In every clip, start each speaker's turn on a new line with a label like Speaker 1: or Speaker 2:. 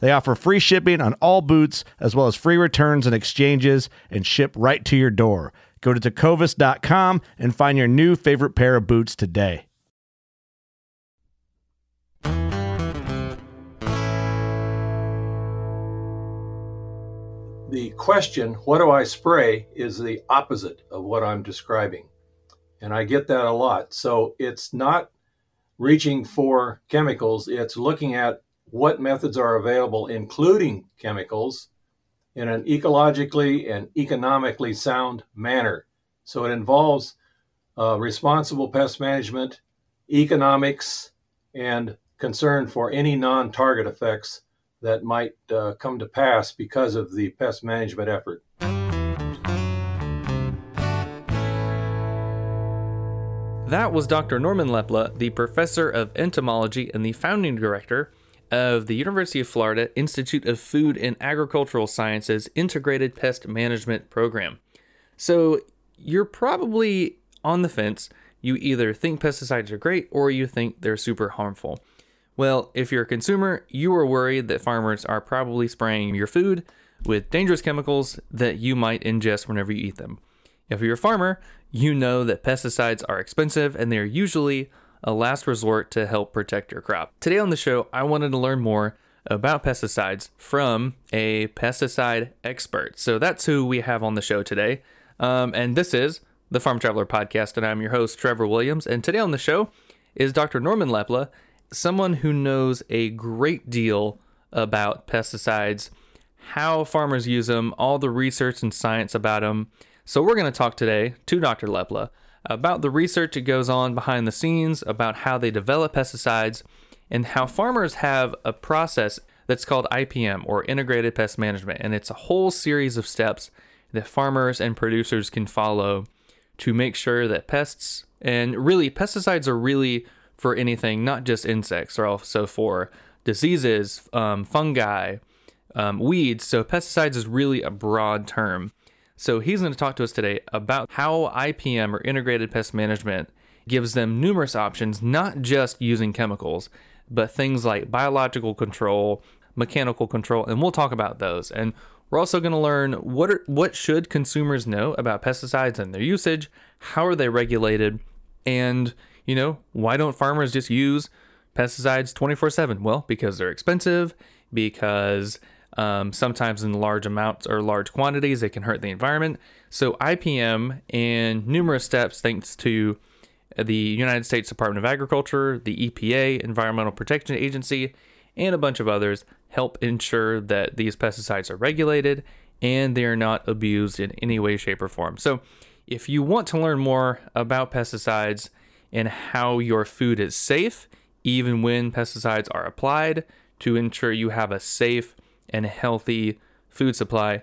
Speaker 1: They offer free shipping on all boots, as well as free returns and exchanges, and ship right to your door. Go to tecovas.com and find your new favorite pair of boots today.
Speaker 2: The question, what do I spray, is the opposite of what I'm describing. And I get that a lot. So it's not reaching for chemicals, it's looking at what methods are available, including chemicals, in an ecologically and economically sound manner. So it involves uh, responsible pest management, economics, and concern for any non target effects that might uh, come to pass because of the pest management effort.
Speaker 3: That was Dr. Norman Leppla, the professor of entomology and the founding director of the University of Florida Institute of Food and Agricultural Sciences Integrated Pest Management Program. So you're probably on the fence. You either think pesticides are great or you think they're super harmful. Well, if you're a consumer, you are worried that farmers are probably spraying your food with dangerous chemicals that you might ingest whenever you eat them. If you're a farmer, you know that pesticides are expensive and they're usually a last resort to help protect your crop. Today on the show, I wanted to learn more about pesticides from a pesticide expert. So that's who we have on the show today. Um, and this is the Farm Traveler Podcast, and I'm your host, Trevor Williams. And today on the show is Dr. Norman Leppla, someone who knows a great deal about pesticides, how farmers use them, all the research and science about them. So we're going to talk today to Dr. Leppla about the research that goes on behind the scenes, about how they develop pesticides, and how farmers have a process that's called IPM or Integrated Pest Management. And it's a whole series of steps that farmers and producers can follow to make sure that pests and really pesticides are really for anything, not just insects, they're also for diseases, um, fungi, um, weeds. So pesticides is really a broad term. So he's going to talk to us today about how IPM or integrated pest management gives them numerous options, not just using chemicals, but things like biological control, mechanical control, and we'll talk about those. And we're also going to learn what are, what should consumers know about pesticides and their usage, how are they regulated, and you know, why don't farmers just use pesticides 24/7? Well, because they're expensive, because um, sometimes in large amounts or large quantities, it can hurt the environment. So, IPM and numerous steps, thanks to the United States Department of Agriculture, the EPA, Environmental Protection Agency, and a bunch of others, help ensure that these pesticides are regulated and they are not abused in any way, shape, or form. So, if you want to learn more about pesticides and how your food is safe, even when pesticides are applied, to ensure you have a safe and healthy food supply,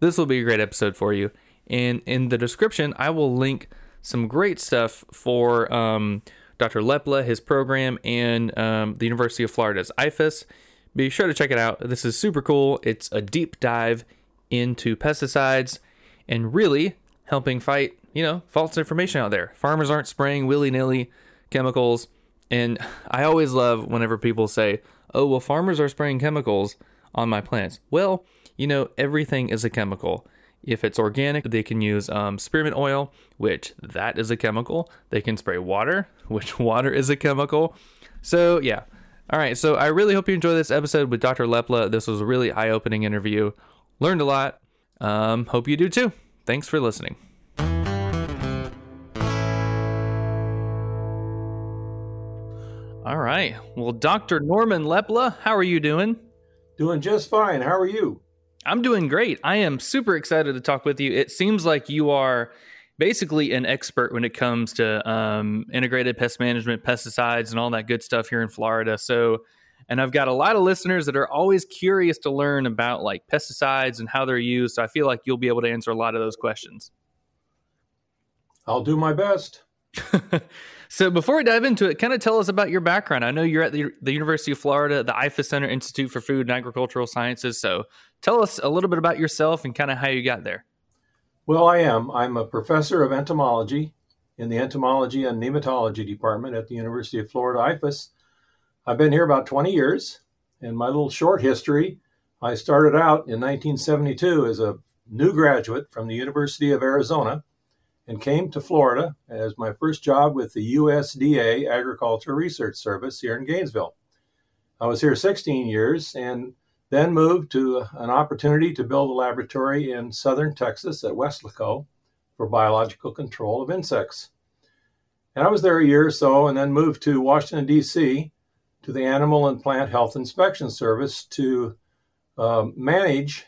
Speaker 3: this will be a great episode for you. And in the description, I will link some great stuff for um, Dr. Leppla, his program, and um, the University of Florida's IFAS. Be sure to check it out. This is super cool. It's a deep dive into pesticides and really helping fight, you know, false information out there. Farmers aren't spraying willy nilly chemicals. And I always love whenever people say, oh, well, farmers are spraying chemicals on my plants. Well, you know, everything is a chemical. If it's organic, they can use um, spearmint oil, which that is a chemical. They can spray water, which water is a chemical. So, yeah. All right. So, I really hope you enjoy this episode with Dr. Leppla. This was a really eye opening interview. Learned a lot. Um, hope you do too. Thanks for listening. All right. Well, Dr. Norman Leppla, how are you doing?
Speaker 2: Doing just fine. How are you?
Speaker 3: I'm doing great. I am super excited to talk with you. It seems like you are basically an expert when it comes to um, integrated pest management, pesticides, and all that good stuff here in Florida. So, and I've got a lot of listeners that are always curious to learn about like pesticides and how they're used. So I feel like you'll be able to answer a lot of those questions.
Speaker 2: I'll do my best.
Speaker 3: so before we dive into it, kind of tell us about your background. I know you're at the, the University of Florida, the IFAS Center Institute for Food and Agricultural Sciences. So tell us a little bit about yourself and kind of how you got there.
Speaker 2: Well, I am. I'm a professor of entomology in the entomology and nematology department at the University of Florida IFAS. I've been here about 20 years. and my little short history, I started out in 1972 as a new graduate from the University of Arizona and came to Florida as my first job with the USDA Agriculture Research Service here in Gainesville. I was here 16 years and then moved to an opportunity to build a laboratory in southern Texas at Weslaco for biological control of insects. And I was there a year or so and then moved to Washington, D.C. to the Animal and Plant Health Inspection Service to uh, manage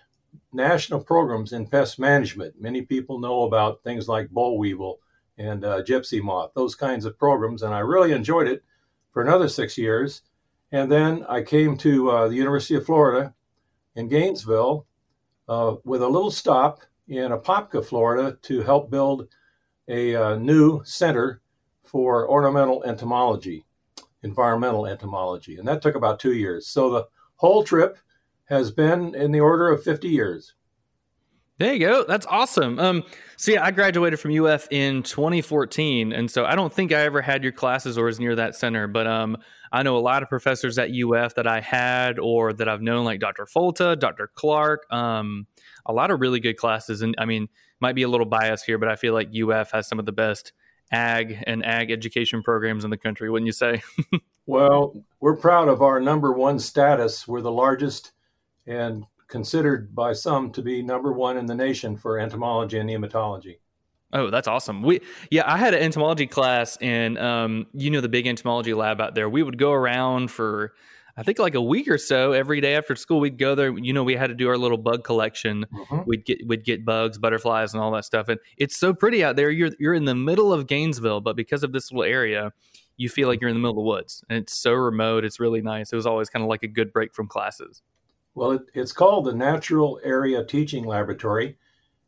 Speaker 2: national programs in pest management. Many people know about things like boll weevil and uh, gypsy moth, those kinds of programs, and I really enjoyed it for another six years. And then I came to uh, the University of Florida in Gainesville uh, with a little stop in Apopka, Florida, to help build a uh, new center for ornamental entomology, environmental entomology. And that took about two years. So the whole trip has been in the order of 50 years.
Speaker 3: There you go. That's awesome. Um, so yeah, I graduated from UF in 2014, and so I don't think I ever had your classes or was near that center. But um, I know a lot of professors at UF that I had or that I've known, like Dr. Folta, Dr. Clark. Um, a lot of really good classes, and I mean, might be a little biased here, but I feel like UF has some of the best ag and ag education programs in the country. Wouldn't you say?
Speaker 2: well, we're proud of our number one status. We're the largest and considered by some to be number one in the nation for entomology and nematology.
Speaker 3: Oh, that's awesome. We yeah, I had an entomology class and um, you know the big entomology lab out there. We would go around for I think like a week or so every day after school. We'd go there. You know, we had to do our little bug collection. Mm-hmm. We'd get we'd get bugs, butterflies, and all that stuff. And it's so pretty out there. You're you're in the middle of Gainesville, but because of this little area, you feel like you're in the middle of the woods, and it's so remote. It's really nice. It was always kind of like a good break from classes.
Speaker 2: Well, it, it's called the Natural Area Teaching Laboratory,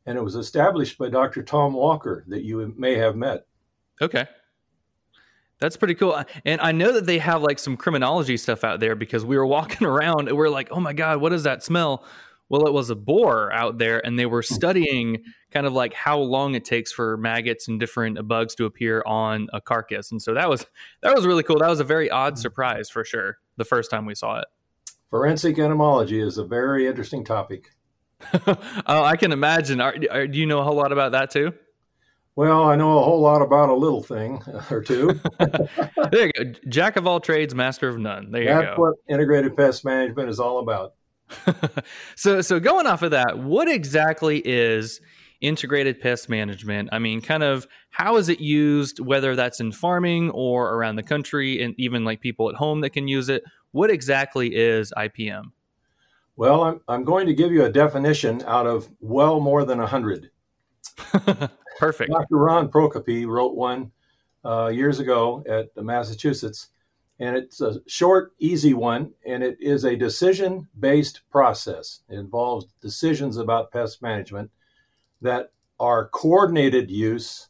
Speaker 2: and it was established by Dr. Tom Walker, that you may have met.
Speaker 3: Okay. That's pretty cool. Uh, and I know that they have like some criminology stuff out there because we were walking around and we are like, oh my God, what does that smell? Well, it was a boar out there, and they were hmm. studying kind of like how long it takes for maggots and different bugs to appear on a carcass. And so that was that was really cool. That was a very odd hmm. surprise for sure the first time we saw it.
Speaker 2: Forensic entomology is a very interesting topic.
Speaker 3: oh, I can imagine. Are, are, do you know a whole lot about that too?
Speaker 2: Well, I know a whole lot about a little thing uh, or two.
Speaker 3: there you go. Jack of all trades, master of none. There you
Speaker 2: That's
Speaker 3: go.
Speaker 2: That's what integrated pest management is all about.
Speaker 3: so, so going off of that, what exactly is integrated pest management? I mean, kind of how is it used, whether that's in farming or around the country, and even like people at home that can use it? What exactly is IPM?
Speaker 2: Well, I'm, I'm going to give you a definition out of well more than 100.
Speaker 3: Perfect.
Speaker 2: Dr. Ron Prokopy wrote one uh, years ago at the Massachusetts, and it's a short, easy one, and it is a decision based process. It involves decisions about pest management that are coordinated use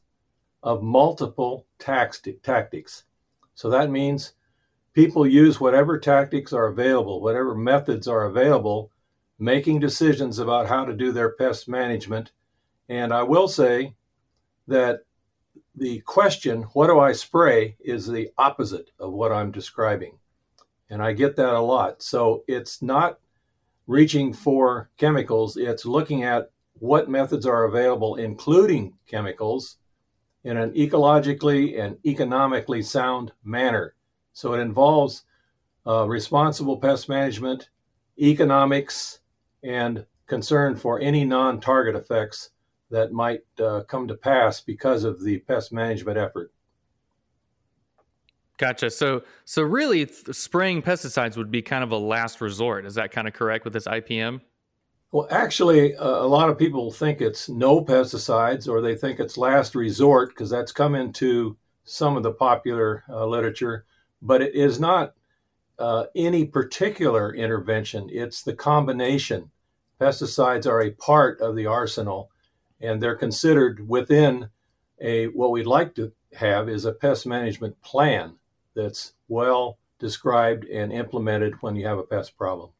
Speaker 2: of multiple tactics. So that means people use whatever tactics are available, whatever methods are available, making decisions about how to do their pest management And I will say that the question, what do I spray, is the opposite of what I'm describing. And I get that a lot. So it's not reaching for chemicals, it's looking at what methods are available, including chemicals, in an ecologically and economically sound manner. So it involves uh, responsible pest management, economics, and concern for any non target effects that might uh, come to pass because of the pest management effort.
Speaker 3: Gotcha. So, so really, th- spraying pesticides would be kind of a last resort. Is that kind of correct with this IPM?
Speaker 2: Well, actually, uh, a lot of people think it's no pesticides, or they think it's last resort because that's come into some of the popular uh, literature. But it is not uh, any particular intervention. It's the combination. Pesticides are a part of the arsenal, and they're considered within a what we'd like to have is a pest management plan that's well described and implemented when you have a pest problem.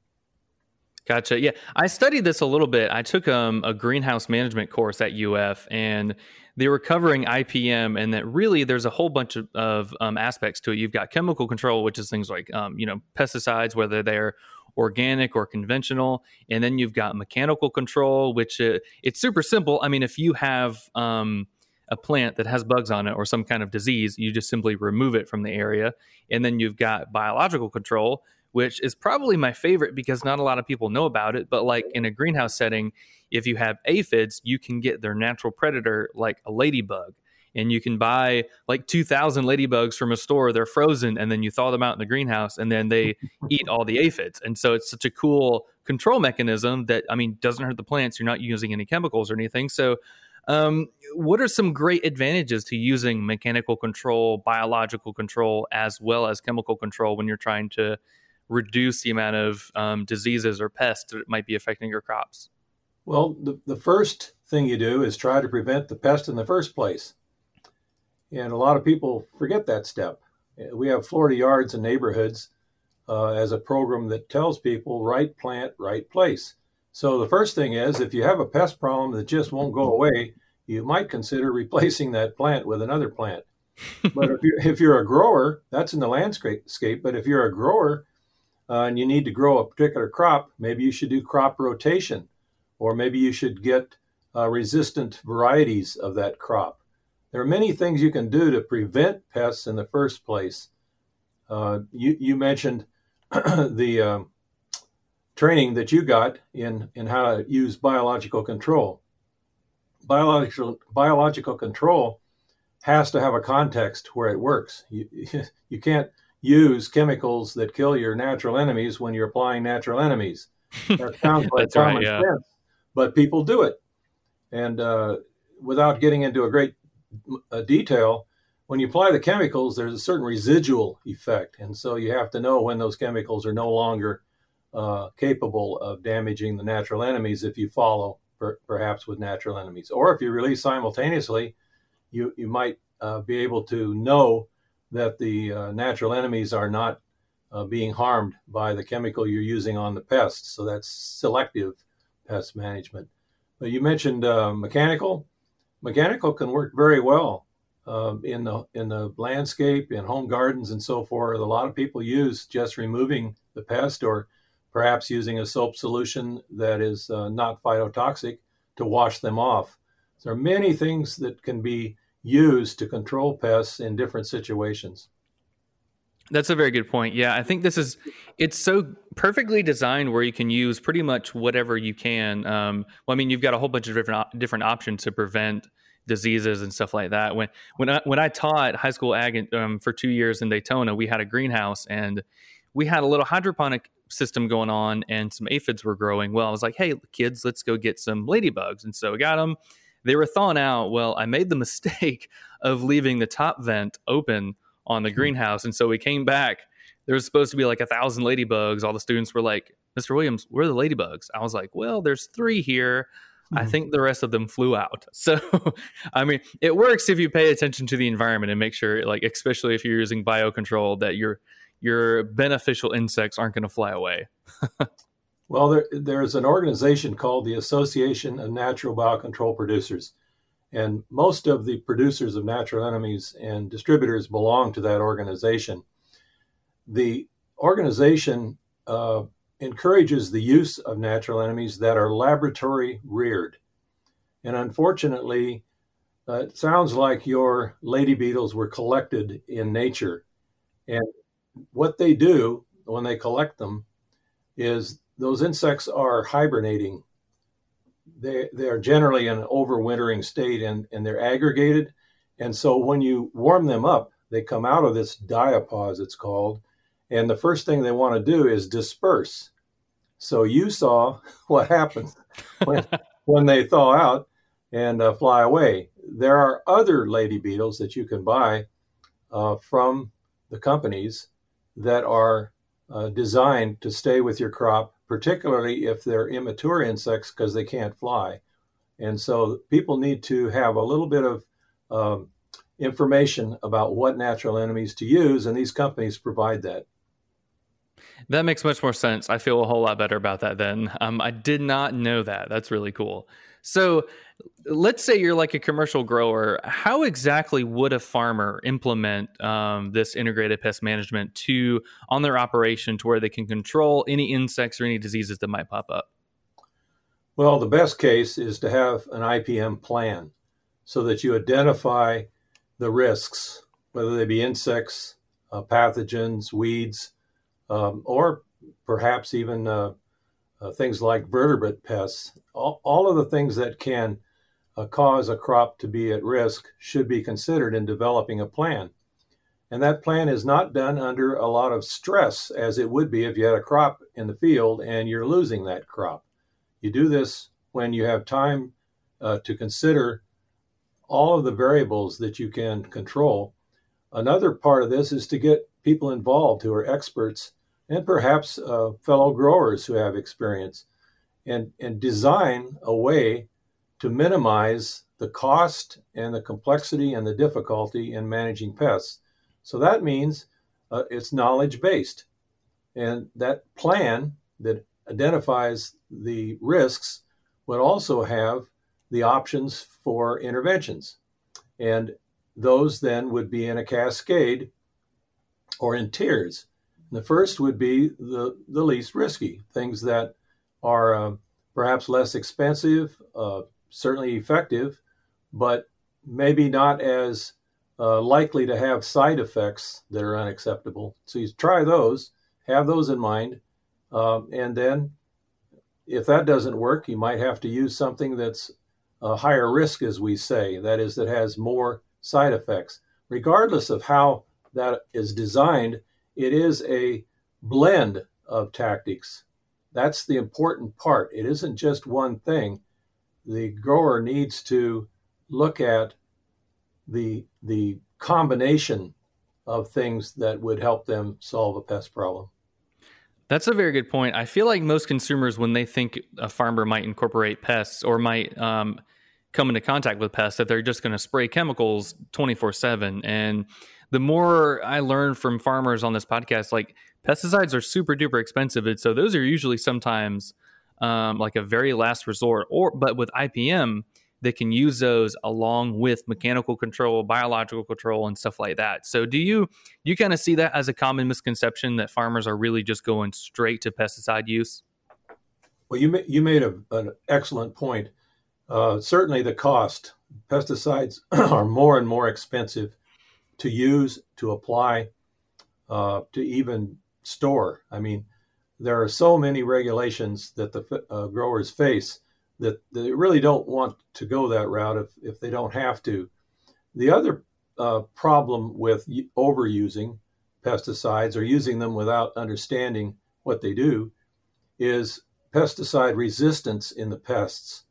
Speaker 3: Gotcha. Yeah, I studied this a little bit. I took um, a greenhouse management course at UF, and they were covering IPM, and that really there's a whole bunch of, of um, aspects to it. You've got chemical control, which is things like um, you know pesticides, whether they're organic or conventional, and then you've got mechanical control, which uh, it's super simple. I mean, if you have um, a plant that has bugs on it or some kind of disease, you just simply remove it from the area. And then you've got biological control, which is probably my favorite because not a lot of people know about it. But like in a greenhouse setting, if you have aphids, you can get their natural predator like a ladybug. And you can buy like 2,000 ladybugs from a store. They're frozen, and then you thaw them out in the greenhouse, and then they eat all the aphids. And so it's such a cool control mechanism that, I mean, doesn't hurt the plants. You're not using any chemicals or anything. So um, what are some great advantages to using mechanical control, biological control, as well as chemical control when you're trying to reduce the amount of um, diseases or pests that might be affecting your crops?
Speaker 2: Well, the, the first thing you do is try to prevent the pest in the first place. And a lot of people forget that step. We have Florida yards and neighborhoods uh, as a program that tells people right plant, right place. So the first thing is if you have a pest problem that just won't go away, you might consider replacing that plant with another plant. but if you're, if you're a grower, that's in the landscape. But if you're a grower uh, and you need to grow a particular crop, maybe you should do crop rotation, or maybe you should get uh, resistant varieties of that crop. There are many things you can do to prevent pests in the first place. Uh, you, you mentioned the um, training that you got in, in how to use biological control. Biological, biological control has to have a context where it works. You, you can't use chemicals that kill your natural enemies when you're applying natural enemies. That sounds like common right, yeah. sense, but people do it. And uh, without getting into a great uh, detail, when you apply the chemicals, there's a certain residual effect. And so you have to know when those chemicals are no longer uh, capable of damaging the natural enemies if you follow per, perhaps with natural enemies. Or if you release simultaneously, you, you might uh, be able to know that the uh, natural enemies are not uh, being harmed by the chemical you're using on the pests. So that's selective pest management. But you mentioned uh, mechanical. Mechanical can work very well um, in the in the landscape, in home gardens, and so forth. A lot of people use just removing the pest or perhaps using a soap solution that is uh, not phytotoxic to wash them off. There are many things that can be used to control pests in different situations.
Speaker 3: That's a very good point. Yeah, I think this is it's so perfectly designed where you can use pretty much whatever you can. Um, well, I mean, you've got a whole bunch of different different options to prevent diseases and stuff like that. When when I, when I taught high school ag um, for two years in Daytona, we had a greenhouse and we had a little hydroponic system going on and some aphids were growing. Well, I was like, hey, kids, let's go get some ladybugs. And so we got them. They were thawing out. Well, I made the mistake of leaving the top vent open on the hmm. greenhouse. And so we came back. There was supposed to be like a thousand ladybugs. All the students were like, Mr. Williams, where are the ladybugs? I was like, well, there's three here. I hmm. think the rest of them flew out. So, I mean, it works if you pay attention to the environment and make sure, like, especially if you're using biocontrol, that you're your beneficial insects aren't going to fly away.
Speaker 2: Well, there, there's an organization called the Association of Natural Biocontrol Producers. And most of the producers of natural enemies and distributors belong to that organization. The organization uh, encourages the use of natural enemies that are laboratory reared. And unfortunately, uh, it sounds like your lady beetles were collected in nature. And what they do when they collect them is those insects are hibernating they they are generally in an overwintering state and, and they're aggregated. And so when you warm them up, they come out of this diapause, it's called. And the first thing they want to do is disperse. So you saw what happens when, when they thaw out and uh, fly away. There are other lady beetles that you can buy uh, from the companies that are uh, designed to stay with your crop particularly if they're immature insects because they can't fly. And so people need to have a little bit of um, information about what natural enemies to use, and these companies provide that.
Speaker 3: That makes much more sense. I feel a whole lot better about that then. Um, I did not know that. That's really cool. So let's say you're like a commercial grower. How exactly would a farmer implement um, this integrated pest management to on their operation to where they can control any insects or any diseases that might pop up?
Speaker 2: Well, the best case is to have an IPM plan so that you identify the risks, whether they be insects, uh, pathogens, weeds, um, or perhaps even uh, uh, things like vertebrate pests, all, all, of the things that can uh, cause a crop to be at risk should be considered in developing a plan. And that plan is not done under a lot of stress as it would be if you had a crop in the field and you're losing that crop. You do this when you have time uh, to consider all of the variables that you can control. Another part of this is to get people involved who are experts and perhaps uh, fellow growers who have experience and, and design a way to minimize the cost and the complexity and the difficulty in managing pests. So that means uh, it's knowledge based. And that plan that identifies the risks would also have the options for interventions. And those then would be in a cascade or in tiers. The first would be the, the least risky, things that are uh, perhaps less expensive, uh, certainly effective, but maybe not as uh, likely to have side effects that are unacceptable. So you try those, have those in mind, um, and then if that doesn't work, you might have to use something that's a higher risk, as we say, that is, that has more side effects. Regardless of how that is designed, it is a blend of tactics. That's the important part. It isn't just one thing. The grower needs to look at the the combination of things that would help them solve a pest problem.
Speaker 3: That's a very good point. I feel like most consumers, when they think a farmer might incorporate pests or might um, come into contact with pests, that they're just going to spray chemicals 24 7. And the more I learn from farmers on this podcast, like pesticides are super duper expensive, and so those are usually sometimes um, like a very last resort. Or but with IPM, they can use those along with mechanical control, biological control, and stuff like that. So do you you kind of see that as a common misconception that farmers are really just going straight to pesticide use?
Speaker 2: Well, you you made a, an excellent point. Uh, certainly, the cost pesticides are more and more expensive to use, to apply, uh, to even store. I mean, there are so many regulations that the uh, growers face that they really don't want to go that route if, if they don't have to. The other uh, problem with overusing pesticides or using them without understanding what they do is pesticide resistance in the pests.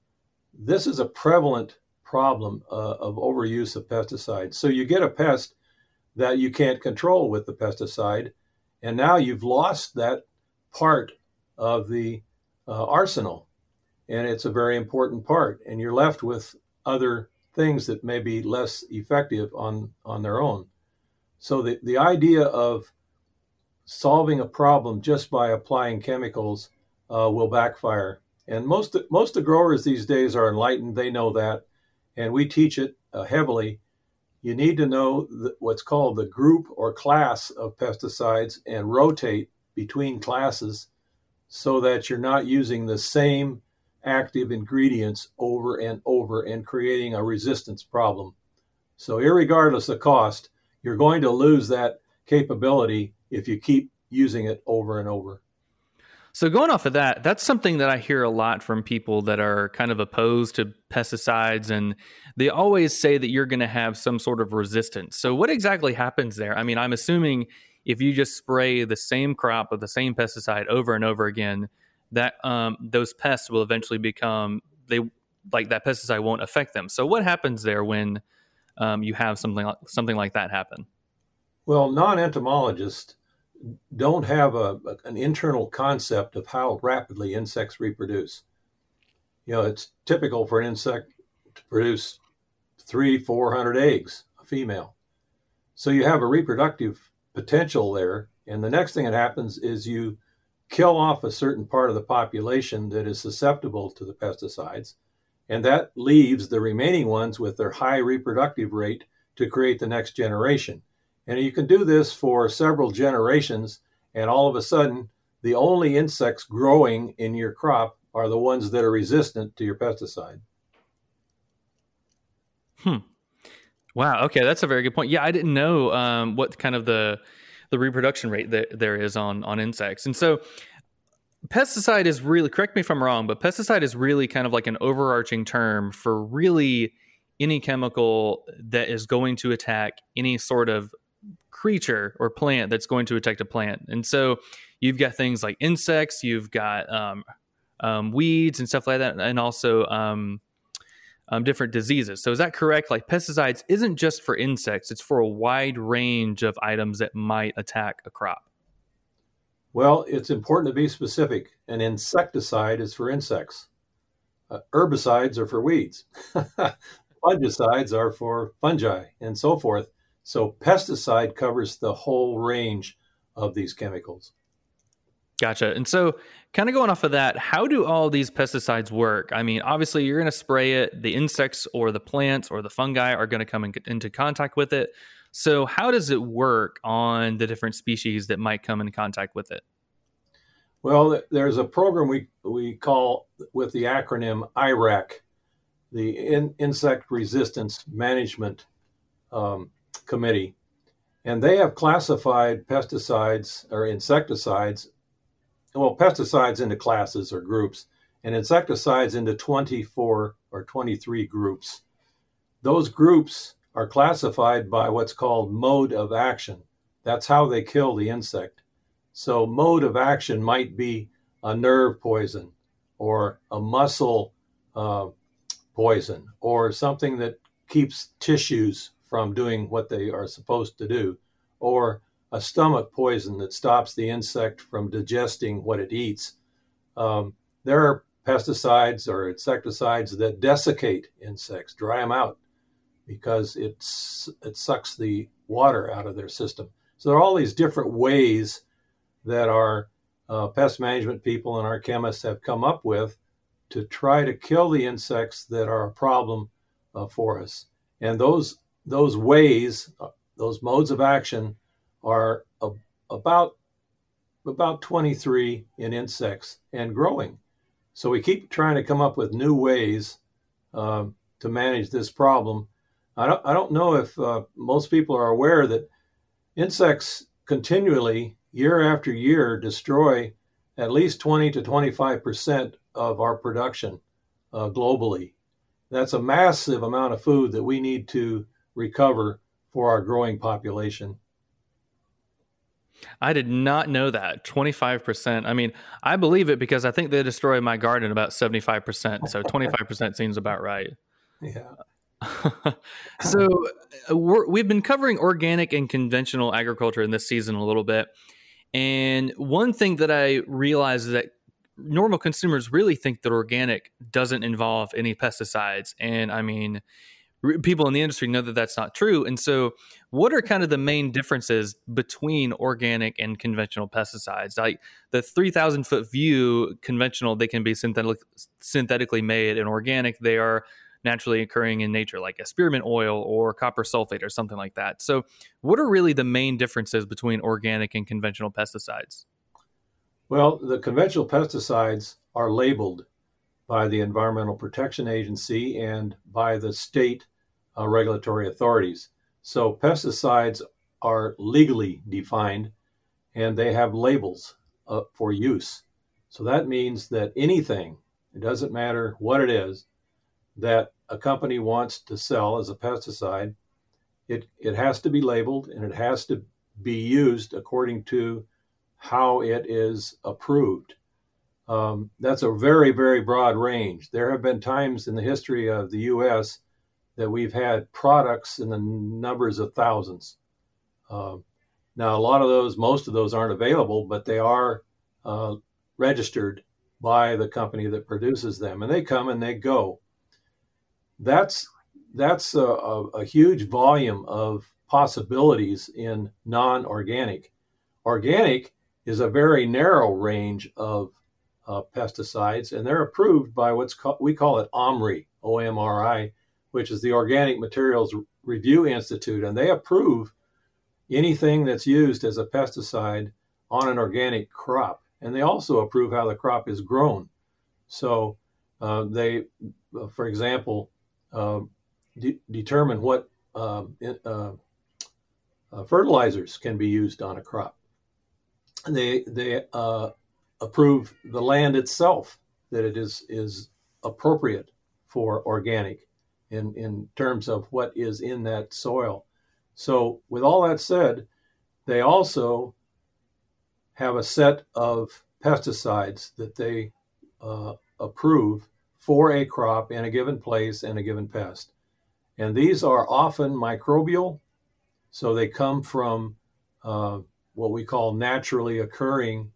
Speaker 2: This is a prevalent problem uh, of overuse of pesticides. So you get a pest that you can't control with the pesticide, and now you've lost that part of the uh, arsenal, and it's a very important part, and you're left with other things that may be less effective on on their own. So the, the idea of solving a problem just by applying chemicals uh, will backfire. And most most of the growers these days are enlightened; they know that, and we teach it uh, heavily. You need to know what's called the group or class of pesticides and rotate between classes so that you're not using the same active ingredients over and over and creating a resistance problem. So, regardless of cost, you're going to lose that capability if you keep using it over and over.
Speaker 3: So going off of that, that's something that I hear a lot from people that are kind of opposed to pesticides and they always say that you're going to have some sort of resistance. So what exactly happens there? I mean, I'm assuming if you just spray the same crop with the same pesticide over and over again, that um, those pests will eventually become they like that pesticide won't affect them. So what happens there when um, you have something like, something like that happen?
Speaker 2: Well, non-entomologists don't have a, an internal concept of how rapidly insects reproduce. You know, it's typical for an insect to produce three, four hundred eggs, a female. So you have a reproductive potential there. And the next thing that happens is you kill off a certain part of the population that is susceptible to the pesticides. And that leaves the remaining ones with their high reproductive rate to create the next generation. And you can do this for several generations, and all of a sudden, the only insects growing in your crop are the ones that are resistant to your pesticide.
Speaker 3: Hmm. Wow. Okay, that's a very good point. Yeah, I didn't know um, what kind of the the reproduction rate that there is on on insects, and so pesticide is really correct me if I'm wrong, but pesticide is really kind of like an overarching term for really any chemical that is going to attack any sort of creature or plant that's going to attack a plant. And so you've got things like insects, you've got um, um, weeds and stuff like that, and also um, um, different diseases. So is that correct? Like pesticides isn't just for insects; it's for a wide range of items that might attack a crop.
Speaker 2: Well, it's important to be specific. An insecticide is for insects. Uh, herbicides are for weeds. Fungicides are for fungi, and so forth. So pesticide covers the whole range of these chemicals.
Speaker 3: Gotcha. And so, kind of going off of that, how do all these pesticides work? I mean, obviously, you're going to spray it, the insects or the plants or the fungi are going to come in, into contact with it. So, how does it work on the different species that might come in contact with it?
Speaker 2: Well, there's a program we, we call with the acronym IRAC, the in, Insect Resistance Management um, committee, and they have classified pesticides or insecticides, well, pesticides into classes or groups, and insecticides into 24 or 23 groups. Those groups are classified by what's called mode of action. That's how they kill the insect. So, mode of action might be a nerve poison or a muscle uh, poison or something that keeps tissues from doing what they are supposed to do, or a stomach poison that stops the insect from digesting what it eats. Um, there are pesticides or insecticides that desiccate insects, dry them out, because it's, it sucks the water out of their system. So there are all these different ways that our uh, pest management people and our chemists have come up with to try to kill the insects that are a problem uh, for us. And those those ways, those modes of action, are a, about about 23 in insects and growing. So we keep trying to come up with new ways uh, to manage this problem. I don't, I don't know if uh, most people are aware that insects continually, year after year, destroy at least 20 to 25 percent of our production uh, globally. That's a massive amount of food that we need to recover for our growing population.
Speaker 3: I did not know that. 25%. I mean, I believe it because I think they destroy my garden about 75%. So 25% seems about right.
Speaker 2: Yeah.
Speaker 3: so uh, we have been covering organic and conventional agriculture in this season a little bit. And one thing that I realized is that normal consumers really think that organic doesn't involve any pesticides. And I mean, people in the industry know that that's not true. And so, what are kind of the main differences between organic and conventional pesticides? Like the 3,000 foot view, conventional, they can be synthetic, synthetically made, and organic, they are naturally occurring in nature, like a spearmint oil or copper sulfate or something like that. So, what are really the main differences between organic and conventional pesticides?
Speaker 2: Well, the conventional pesticides are labeled by the Environmental Protection Agency and by the state uh, regulatory authorities. So pesticides are legally defined and they have labels uh, for use. So that means that anything, it doesn't matter what it is, that a company wants to sell as a pesticide, it, it has to be labeled and it has to be used according to how it is approved. Um, that's a very, very broad range. There have been times in the history of the U.S. that we've had products in the numbers of thousands. Uh, now, a lot of those, most of those aren't available, but they are uh, registered by the company that produces them, and they come and they go. That's that's a, a, a huge volume of possibilities in non-organic. Organic is a very narrow range of uh, pesticides, and they're approved by what's called, we call it OMRI, O-M-R-I, which is the Organic Materials Review Institute, and they approve anything that's used as a pesticide on an organic crop, and they also approve how the crop is grown. So uh, they, uh, for example, uh, de- determine what um, uh, uh, fertilizers can be used on a crop. They they uh, approve the land itself that it is is appropriate for organic in in terms of what is in that soil. So with all that said, they also have a set of pesticides that they uh, approve for a crop in a given place and a given pest. And these are often microbial, so they come from uh, what we call naturally occurring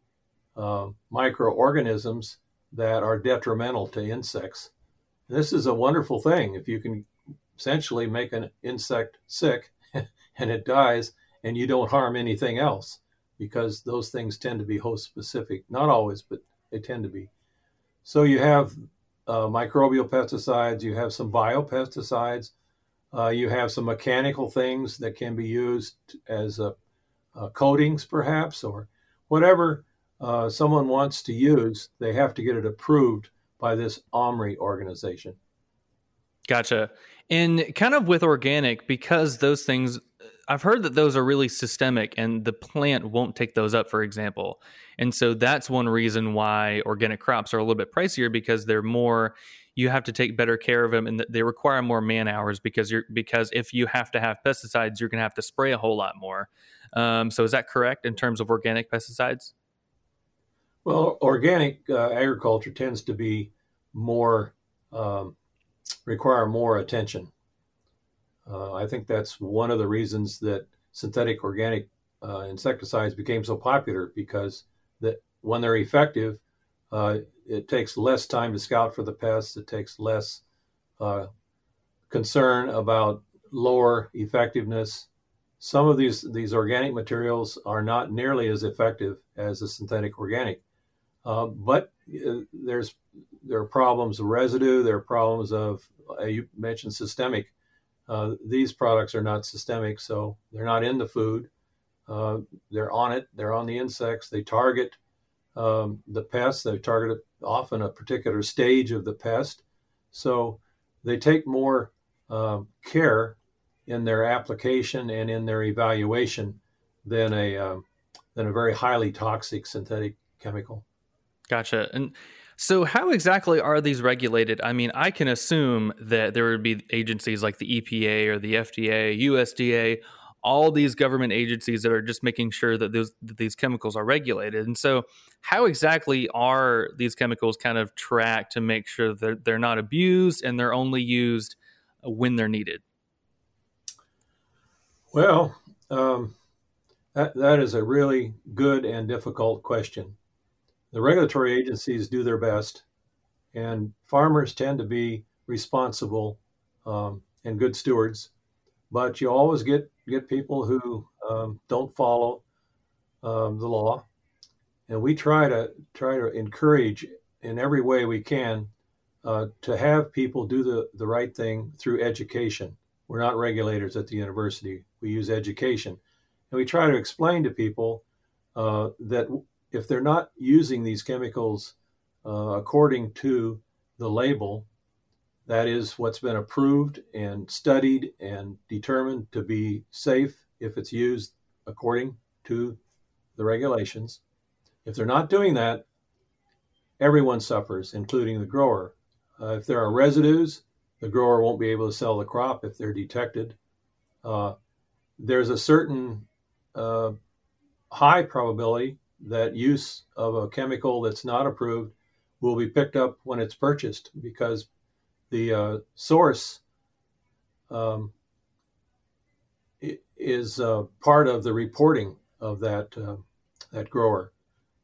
Speaker 2: uh, microorganisms that are detrimental to insects. This is a wonderful thing if you can essentially make an insect sick and it dies and you don't harm anything else because those things tend to be host specific. Not always, but they tend to be. So you have uh, microbial pesticides, you have some biopesticides, uh, you have some mechanical things that can be used as a, a coatings, perhaps, or whatever uh, someone wants to use, they have to get it approved by this OMRI organization.
Speaker 3: Gotcha. And kind of with organic, because those things, I've heard that those are really systemic and the plant won't take those up, for example. And so that's one reason why organic crops are a little bit pricier because they're more, you have to take better care of them and they require more man hours because you're, because if you have to have pesticides, you're going to have to spray a whole lot more. Um, so is that correct in terms of organic pesticides?
Speaker 2: Well, organic uh, agriculture tends to be more um, require more attention. Uh, I think that's one of the reasons that synthetic organic uh, insecticides became so popular because that when they're effective, uh, it takes less time to scout for the pests. It takes less uh, concern about lower effectiveness. Some of these these organic materials are not nearly as effective as a synthetic organic. Uh, but uh, there's there are problems of residue. There are problems of uh, you mentioned systemic. Uh, these products are not systemic, so they're not in the food. Uh, they're on it. They're on the insects. They target um, the pests. They target often a particular stage of the pest. So they take more um, care in their application and in their evaluation than a um, than a very highly toxic synthetic chemical.
Speaker 3: Gotcha. And so, how exactly are these regulated? I mean, I can assume that there would be agencies like the EPA or the FDA, USDA, all these government agencies that are just making sure that, those, that these chemicals are regulated. And so, how exactly are these chemicals kind of tracked to make sure that they're not abused and they're only used when they're needed?
Speaker 2: Well, um, that, that is a really good and difficult question the regulatory agencies do their best, and farmers tend to be responsible um, and good stewards, but you always get get people who um, don't follow um, the law, and we try to try to encourage in every way we can uh, to have people do the, the right thing through education. We're not regulators at the university. We use education. And we try to explain to people uh, that if they're not using these chemicals uh, according to the label, that is what's been approved and studied and determined to be safe if it's used according to the regulations. If they're not doing that, everyone suffers, including the grower. Uh, if there are residues, the grower won't be able to sell the crop if they're detected. Uh, there's a certain uh, high probability that use of a chemical that's not approved will be picked up when it's purchased because the uh, source um, is uh, part of the reporting of that uh, that grower.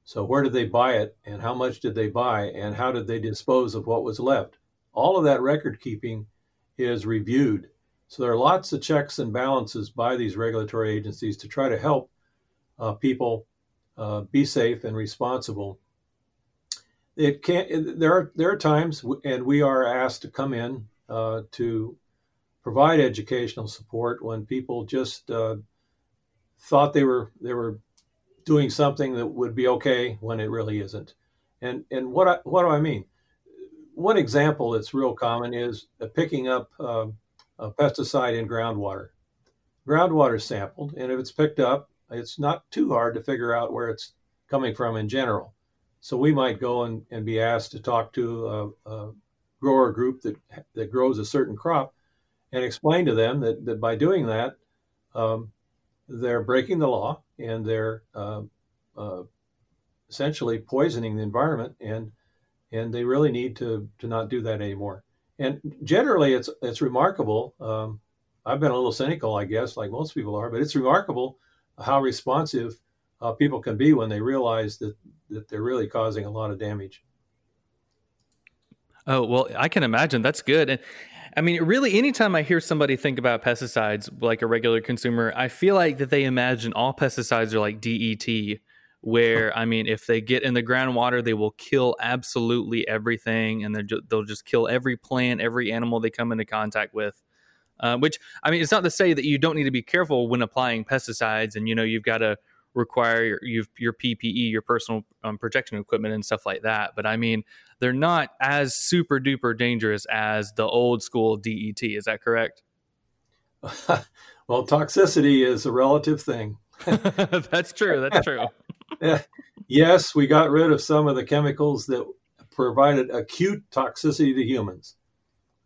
Speaker 2: So where did they buy it, and how much did they buy, and how did they dispose of what was left? All of that record keeping is reviewed. So there are lots of checks and balances by these regulatory agencies to try to help uh, people uh, be safe and responsible. It can there are there are times, and we are asked to come in uh, to provide educational support when people just uh, thought they were they were doing something that would be okay when it really isn't. And and what I, what do I mean? One example that's real common is picking up uh, a pesticide in groundwater. Groundwater sampled, and if it's picked up, it's not too hard to figure out where it's coming from in general. So we might go and, and be asked to talk to a, a grower group that that grows a certain crop and explain to them that, that by doing that, um, they're breaking the law and they're uh, uh, essentially poisoning the environment, and and they really need to to not do that anymore. And generally, it's it's remarkable. Um, I've been a little cynical, I guess, like most people are, but it's remarkable how responsive uh, people can be when they realize that that they're really causing a lot of damage.
Speaker 3: Oh well, I can imagine that's good, and I mean, really, anytime I hear somebody think about pesticides, like a regular consumer, I feel like that they imagine all pesticides are like DDT, where I mean, if they get in the groundwater, they will kill absolutely everything, and they'll just kill every plant, every animal they come into contact with. Uh, which I mean, it's not to say that you don't need to be careful when applying pesticides, and you know you've got to require your, your PPE, your personal um, protection equipment, and stuff like that. But I mean, they're not as super duper dangerous as the old school DDT. Is that correct?
Speaker 2: well, toxicity is a relative thing.
Speaker 3: That's true. That's true.
Speaker 2: yes, we got rid of some of the chemicals that provided acute toxicity to humans.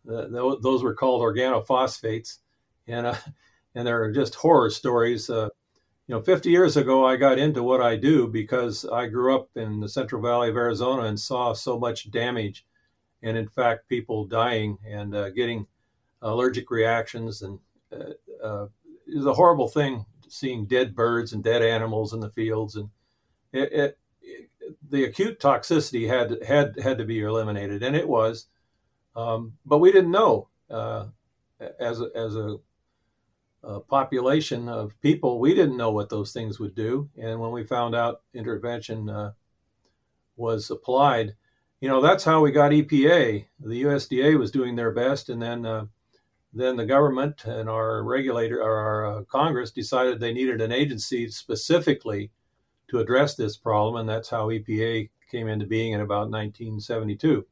Speaker 2: Uh, those were called organophosphates, and uh, and there are just horror stories. Uh, you know, 50 years ago, I got into what I do because I grew up in the Central Valley of Arizona and saw so much damage, and in fact, people dying and uh, getting allergic reactions. And uh, uh, it was a horrible thing seeing dead birds and dead animals in the fields. And it, it, the acute toxicity had had had to be eliminated, and it was. Um, but we didn't know uh, as a, as a uh, population of people, we didn't know what those things would do. And when we found out intervention uh, was applied, you know, that's how we got EPA. The USDA was doing their best, and then uh, then the government and our regulator or our uh, Congress decided they needed an agency specifically to address this problem, and that's how EPA came into being in about 1972.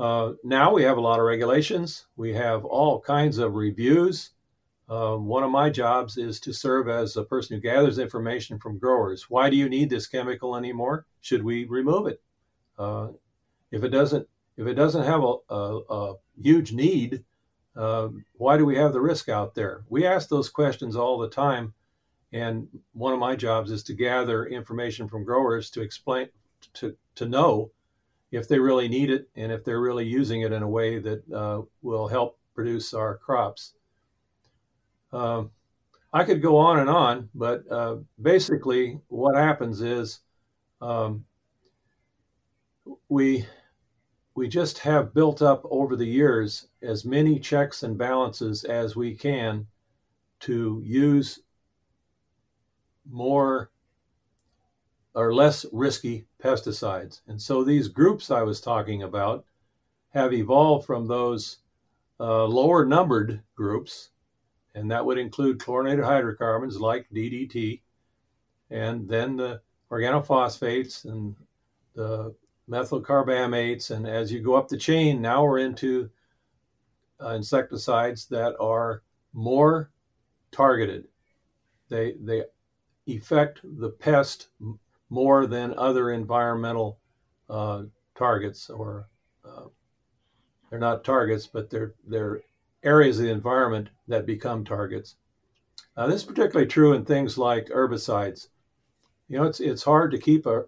Speaker 2: Uh, now we have a lot of regulations. We have all kinds of reviews. Uh, one of my jobs is to serve as a person who gathers information from growers. Why do you need this chemical anymore? Should we remove it? Uh, if it doesn't, if it doesn't have a, a, a huge need, uh, why do we have the risk out there? We ask those questions all the time, and one of my jobs is to gather information from growers to explain to to know if they really need it and if they're really using it in a way that uh, will help produce our crops. Um, I could go on and on, but uh, basically, what happens is um, we we just have built up over the years as many checks and balances as we can to use more or less risky pesticides. And so these groups I was talking about have evolved from those uh, lower numbered groups, and that would include chlorinated hydrocarbons like DDT, and then the organophosphates and the methylcarbamates. And as you go up the chain, now we're into uh, insecticides that are more targeted. They, they affect the pest more than other environmental uh, targets or uh, they're not targets, but they're they're areas of the environment that become targets. Uh, this is particularly true in things like herbicides. You know, it's it's hard to keep a,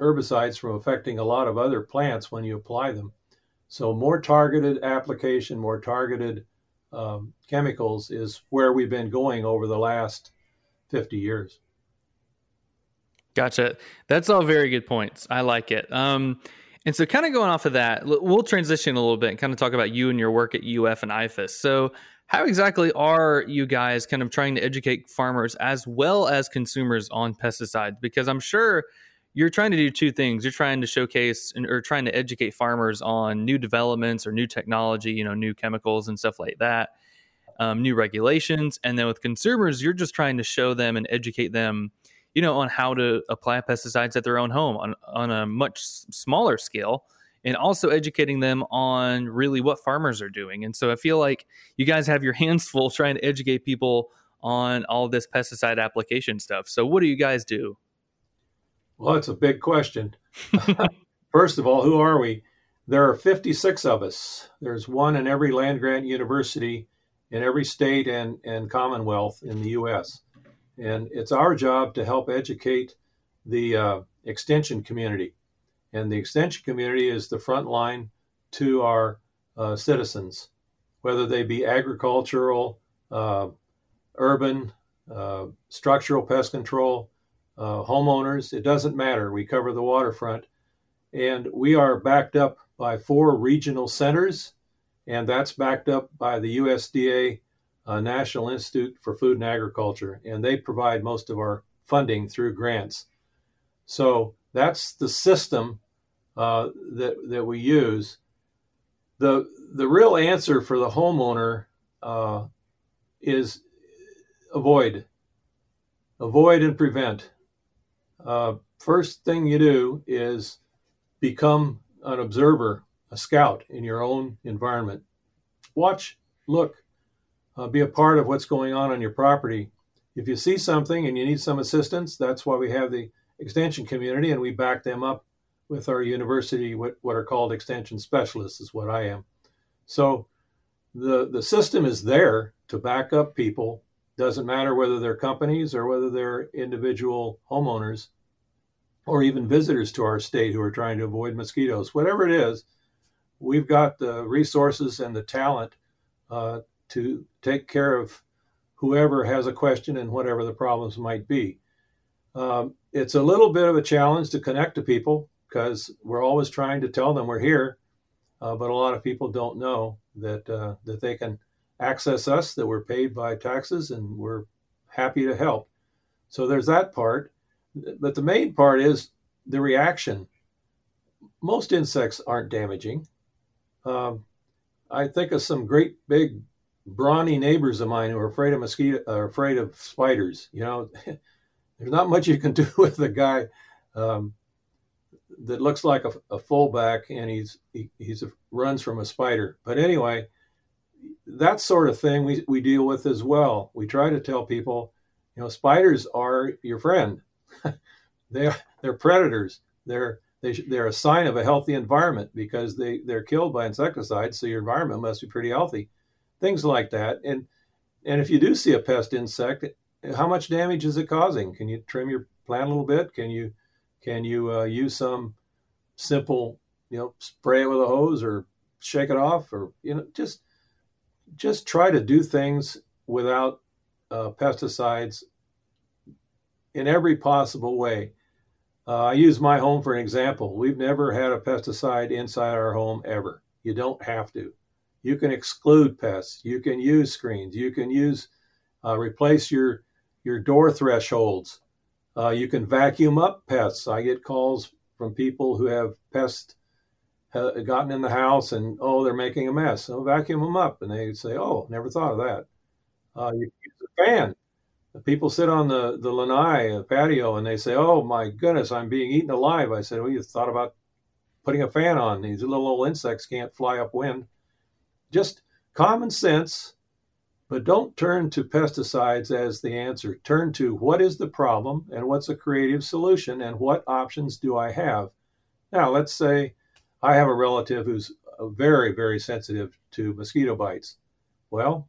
Speaker 2: herbicides from affecting a lot of other plants when you apply them. So more targeted application, more targeted um, chemicals is where we've been going over the last 50 years.
Speaker 3: Gotcha. That's all very good points. I like it. Um, and so, kind of going off of that, we'll transition a little bit and kind of talk about you and your work at UF and IFAS. So, how exactly are you guys kind of trying to educate farmers as well as consumers on pesticides? Because I'm sure you're trying to do two things. You're trying to showcase and, or trying to educate farmers on new developments or new technology, you know, new chemicals and stuff like that, um, new regulations. And then with consumers, you're just trying to show them and educate them you know, on how to apply pesticides at their own home on, on a much smaller scale and also educating them on really what farmers are doing. And so I feel like you guys have your hands full trying to educate people on all this pesticide application stuff. So what do you guys do?
Speaker 2: Well, it's a big question. First of all, who are we? There are 56 of us. There's one in every land grant university in every state and, and commonwealth in the U.S. And it's our job to help educate the uh, extension community. And the extension community is the front line to our uh, citizens, whether they be agricultural, uh, urban, uh, structural pest control, uh, homeowners. It doesn't matter. We cover the waterfront. And we are backed up by four regional centers, and that's backed up by the USDA uh, National Institute for Food and Agriculture, and they provide most of our funding through grants. So that's the system uh, that that we use. the The real answer for the homeowner uh, is avoid, avoid and prevent. Uh, first thing you do is become an observer, a scout in your own environment. Watch, look, uh, be a part of what's going on on your property. If you see something and you need some assistance, that's why we have the extension community and we back them up with our university, what, what are called extension specialists, is what I am. So the, the system is there to back up people. Doesn't matter whether they're companies or whether they're individual homeowners or even visitors to our state who are trying to avoid mosquitoes. Whatever it is, we've got the resources and the talent uh, to take care of whoever has a question and whatever the problems might be. Um, it's a little bit of a challenge to connect to people because we're always trying to tell them we're here, uh, but a lot of people don't know that uh, that they can access us, that we're paid by taxes, and we're happy to help. So there's that part, but the main part is the reaction. Most insects aren't damaging. Um, I think of some great big brawny neighbors of mine who are afraid of mosquito, are afraid of spiders. You know, there's not much you can do with a guy um, that looks like a, a fullback and he's he, he's a, runs from a spider. But anyway, that sort of thing we, we deal with as well. We try to tell people, you know, spiders are your friend. they they're predators. They're they, they're a sign of a healthy environment because they, they're killed by insecticides, so your environment must be pretty healthy things like that. And and if you do see a pest insect, how much damage is it causing? Can you trim your plant a little bit? Can you can you uh, use some simple, you know, spray it with a hose or shake it off, or you know, just just try to do things without uh, pesticides in every possible way. Uh, I use my home for an example. We've never had a pesticide inside our home ever. You don't have to. You can exclude pests. You can use screens. You can use uh, replace your your door thresholds. Uh, you can vacuum up pests. I get calls from people who have pests uh, gotten in the house and oh they're making a mess. So vacuum them up, and they say, oh, never thought of that. Uh, you can use a fan. People sit on the the lanai the patio and they say, "Oh my goodness, I'm being eaten alive." I said, "Well, you thought about putting a fan on? These little old insects can't fly upwind." Just common sense, but don't turn to pesticides as the answer. Turn to what is the problem and what's a creative solution and what options do I have. Now, let's say I have a relative who's very, very sensitive to mosquito bites. Well,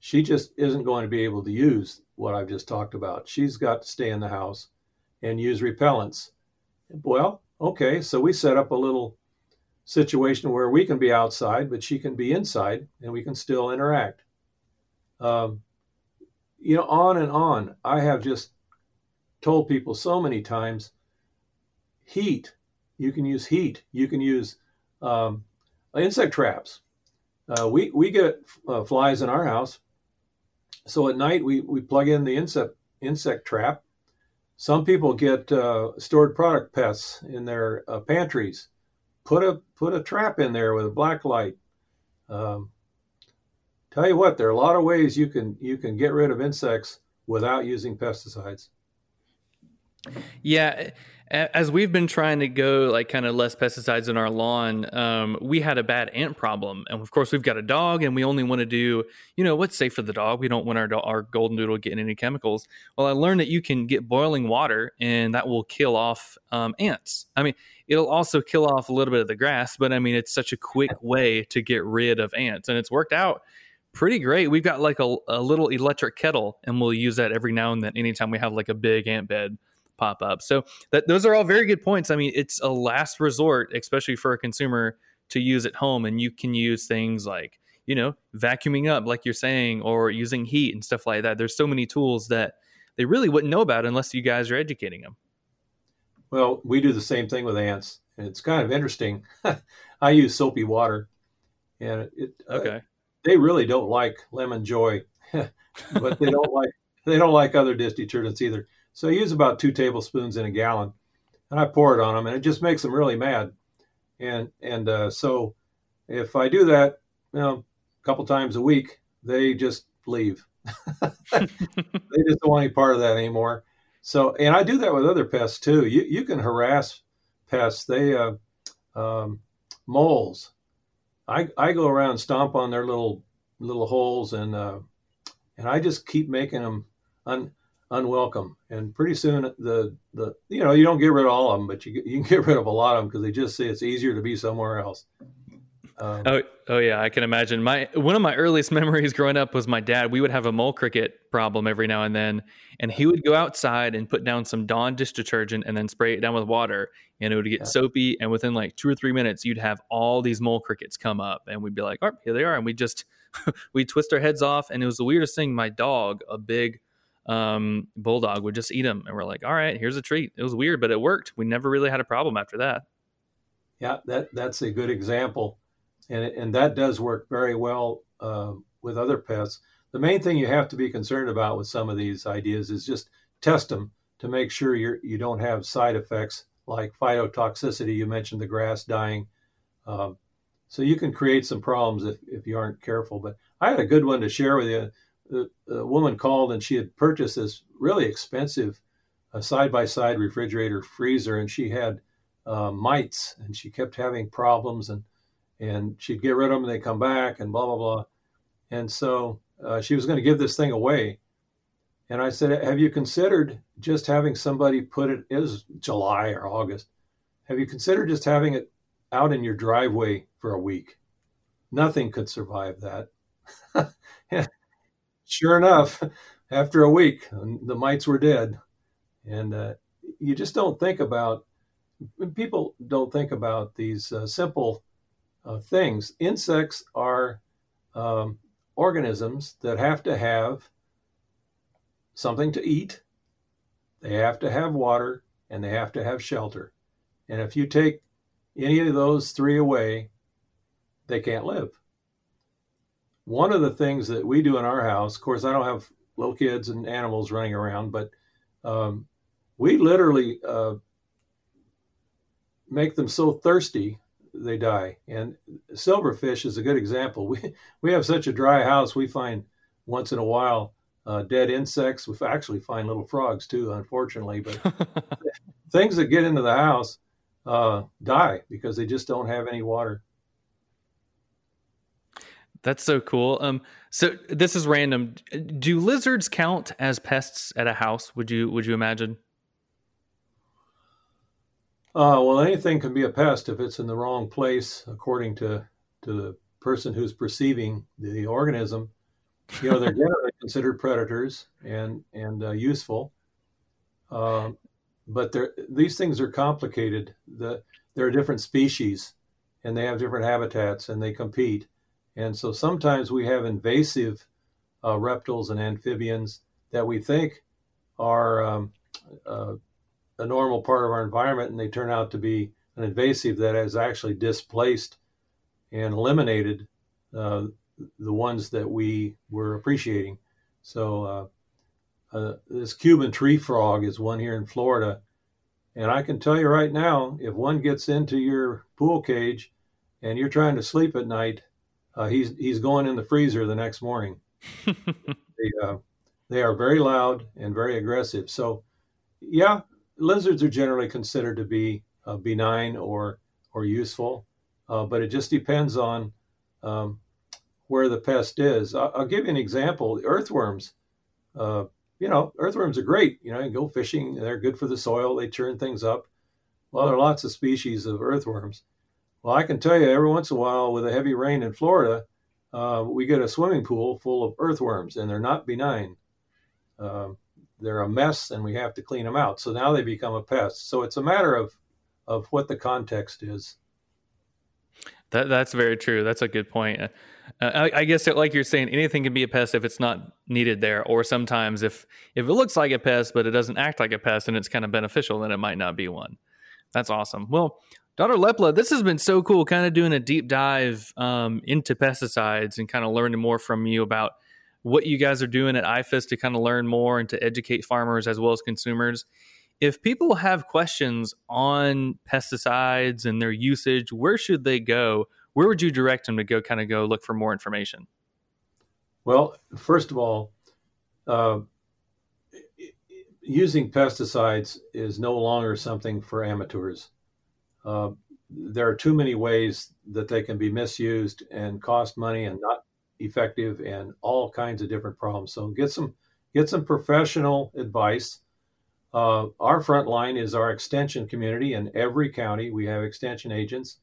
Speaker 2: she just isn't going to be able to use what I've just talked about. She's got to stay in the house and use repellents. Well, okay, so we set up a little situation where we can be outside, but she can be inside and we can still interact. Um, you know, on and on. I have just told people so many times heat. You can use heat. You can use um, insect traps. Uh, we, we get uh, flies in our house so at night we, we plug in the insect insect trap. Some people get uh, stored product pests in their uh, pantries. Put a put a trap in there with a black light. Um, tell you what, there are a lot of ways you can you can get rid of insects without using pesticides.
Speaker 3: Yeah, as we've been trying to go like kind of less pesticides in our lawn, um, we had a bad ant problem, and of course we've got a dog, and we only want to do you know what's safe for the dog. We don't want our do- our golden doodle getting any chemicals. Well, I learned that you can get boiling water, and that will kill off um, ants. I mean, it'll also kill off a little bit of the grass, but I mean it's such a quick way to get rid of ants, and it's worked out pretty great. We've got like a, a little electric kettle, and we'll use that every now and then, anytime we have like a big ant bed pop up. So that those are all very good points. I mean, it's a last resort, especially for a consumer to use at home, and you can use things like you know vacuuming up, like you're saying, or using heat and stuff like that. There's so many tools that they really wouldn't know about unless you guys are educating them.
Speaker 2: Well, we do the same thing with ants, and it's kind of interesting. I use soapy water, and it uh, okay. Uh, they really don't like lemon joy, but they don't like they don't like other dish detergents either. So I use about two tablespoons in a gallon, and I pour it on them, and it just makes them really mad. And and uh, so if I do that, you know, a couple times a week, they just leave. they just don't want any part of that anymore. So, and I do that with other pests too. You you can harass pests. They uh, um, moles. I I go around stomp on their little little holes and uh, and I just keep making them un, unwelcome. And pretty soon, the the you know you don't get rid of all of them, but you you can get rid of a lot of them because they just say it's easier to be somewhere else.
Speaker 3: Um, oh, oh yeah, I can imagine. My one of my earliest memories growing up was my dad. We would have a mole cricket problem every now and then, and he would go outside and put down some Dawn dish detergent and then spray it down with water, and it would get yeah. soapy. And within like two or three minutes, you'd have all these mole crickets come up, and we'd be like, "Oh, here they are," and we just we twist our heads off. And it was the weirdest thing. My dog, a big um, bulldog would just eat them, and we're like, all right, here's a treat. It was weird, but it worked. We never really had a problem after that.
Speaker 2: Yeah, that that's a good example, and and that does work very well uh, with other pests. The main thing you have to be concerned about with some of these ideas is just test them to make sure you're you don't have side effects like phytotoxicity. You mentioned the grass dying. Um, so you can create some problems if, if you aren't careful. But I had a good one to share with you a woman called and she had purchased this really expensive side by side refrigerator freezer, and she had uh, mites, and she kept having problems, and and she'd get rid of them, and they come back, and blah blah blah, and so uh, she was going to give this thing away, and I said, "Have you considered just having somebody put it? It was July or August. Have you considered just having it out in your driveway for a week? Nothing could survive that." sure enough, after a week, the mites were dead. And uh, you just don't think about, people don't think about these uh, simple uh, things. Insects are um, organisms that have to have something to eat, they have to have water, and they have to have shelter. And if you take any of those three away, they can't live. One of the things that we do in our house, of course, I don't have little kids and animals running around, but um, we literally uh, make them so thirsty they die. And silverfish is a good example. We we have such a dry house. We find once in a while uh, dead insects. We actually find little frogs too, unfortunately. But things that get into the house uh, die because they just don't have any water.
Speaker 3: That's so cool. Um, so this is random. Do lizards count as pests at a house? Would you Would you imagine?
Speaker 2: Uh, well, anything can be a pest if it's in the wrong place, according to to the person who's perceiving the organism. You know, they're generally considered predators and and uh, useful, um, but these things are complicated. The, there are different species, and they have different habitats, and they compete. And so sometimes we have invasive uh, reptiles and amphibians that we think are um, uh, a normal part of our environment, and they turn out to be an invasive that has actually displaced and eliminated uh, the ones that we were appreciating. So, uh, uh, this Cuban tree frog is one here in Florida. And I can tell you right now, if one gets into your pool cage and you're trying to sleep at night, uh, he's he's going in the freezer the next morning. they, uh, they are very loud and very aggressive. So, yeah, lizards are generally considered to be uh, benign or or useful, uh, but it just depends on um, where the pest is. I'll, I'll, give you an example. Earthworms, uh, you know, earthworms are great. You know, you go fishing; they're good for the soil. They churn things up. Well, there are lots of species of earthworms. Well, I can tell you, every once in a while, with a heavy rain in Florida, uh, we get a swimming pool full of earthworms, and they're not benign. Um, they're a mess and we have to clean them out. So now they become a pest. So it's a matter of of what the context is.
Speaker 3: That that's very true. That's a good point. Uh, I, I, guess it, like you're saying, anything can be a pest if it's not needed there, or sometimes if if it looks like a pest but it doesn't act like a pest and it's kind of beneficial, then it might not be one. That's awesome. Well, Dr. Leppla, this has been so cool. Kind of doing a deep dive um, into pesticides and kind of learning more from you about what you guys are doing at IFAS to kind of learn more and to educate farmers as well as consumers. If people have questions on pesticides and their usage, where should they go? Where would you direct them to go kind of go look for more information?
Speaker 2: Well, first of all, uh, using pesticides is no longer something for amateurs. Uh, there are too many ways that they can be misused and cost money and not effective and all kinds of different problems. So get some get some professional advice. Uh, our front line is our extension community. In every county, we have extension agents,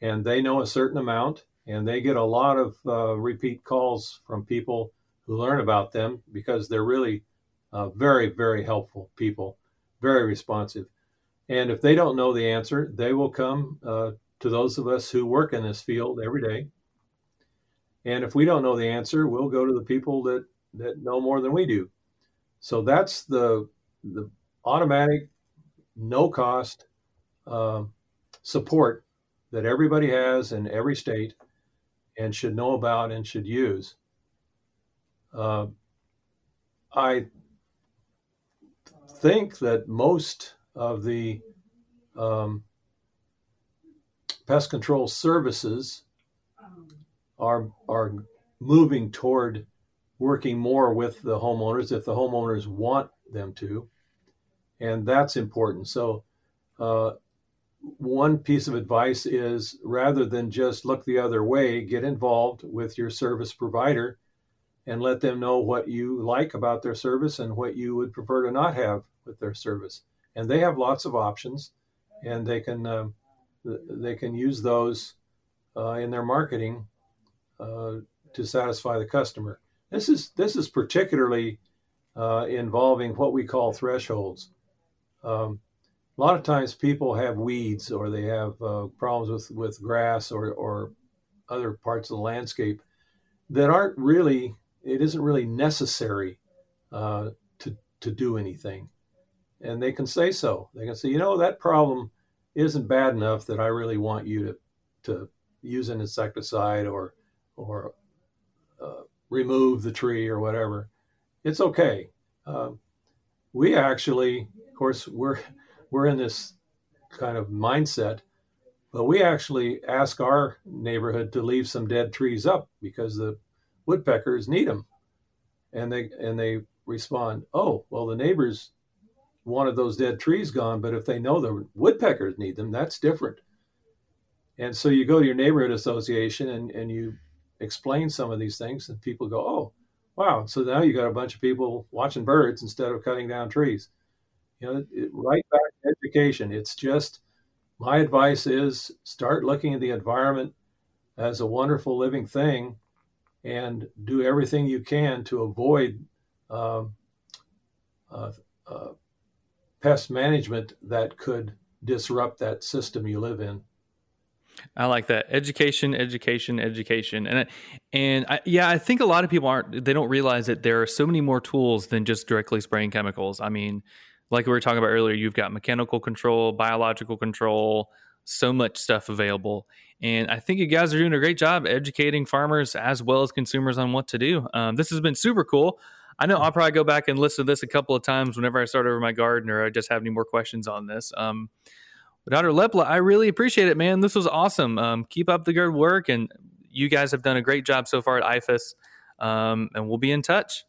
Speaker 2: and they know a certain amount, and they get a lot of uh, repeat calls from people who learn about them because they're really uh, very, very helpful people, very responsive. And if they don't know the answer, they will come uh, to those of us who work in this field every day and if we don't know the answer, we'll go to the people that, that know more than we do. So that's the, the automatic, no cost uh, support that everybody has in every state and should know about and should use. Uh, I think that most of the um, pest control services are are moving toward working more with the homeowners if the homeowners want them to, and that's important. So, uh, one piece of advice is rather than just look the other way, get involved with your service provider and let them know what you like about their service and what you would prefer to not have with their service. And they have lots of options, and they can uh, they can use those uh, in their marketing uh, to satisfy the customer. This is this is particularly uh, involving what we call thresholds. Um, a lot of times people have weeds or they have uh, problems with, with grass or, or other parts of the landscape that aren't really it isn't really necessary uh, to to do anything and they can say so. They can say, you know, that problem isn't bad enough that I really want you to to use an insecticide or or uh, remove the tree or whatever. It's okay. Uh, we actually, of course, we're we're in this kind of mindset, but we actually ask our neighborhood to leave some dead trees up because the woodpeckers need them, and they and they respond, oh well, the neighbors wanted those dead trees gone, but if they know the woodpeckers need them, that's different. And so you go to your neighborhood association and, and you explain some of these things, and people go, oh, wow. So now you got a bunch of people watching birds instead of cutting down trees. You know, it, right back to education. It's just my advice is start looking at the environment as a wonderful living thing and do everything you can to avoid um, uh, uh, pest management that could disrupt that system you live in.
Speaker 3: I like that education, education, education, and and I, yeah, I think a lot of people aren't. They don't realize that there are so many more tools than just directly spraying chemicals. I mean, like we were talking about earlier, you've got mechanical control, biological control, so much stuff available, and I think you guys are doing a great job educating farmers as well as consumers on what to do. Um, this has been super cool. I know I'll probably go back and listen to this a couple of times whenever I start over my garden or I just have any more questions on this. Um, Dr. Leppla, I really appreciate it, man. This was awesome. Um, keep up the good work, and you guys have done a great job so far at IFAS, um, and we'll be in touch.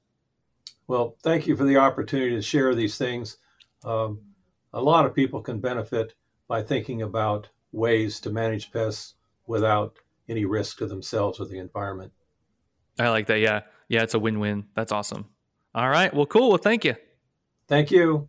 Speaker 2: Well, thank you for the opportunity to share these things. Um, a lot of people can benefit by thinking about ways to manage pests without any risk to themselves or the environment.
Speaker 3: I like that. Yeah. Yeah, it's a win win. That's awesome. All right. Well, cool. Well, thank you.
Speaker 2: Thank you.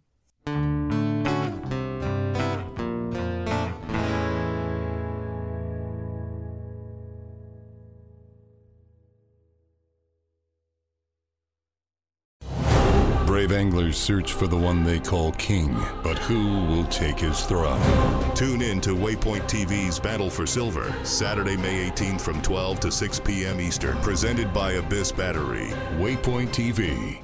Speaker 4: Brave anglers search for the one they call king, but who will take his throne? Tune in to Waypoint TV's Battle for Silver, Saturday, May 18th from 12 to 6 p.m. Eastern, presented by Abyss Battery. Waypoint TV,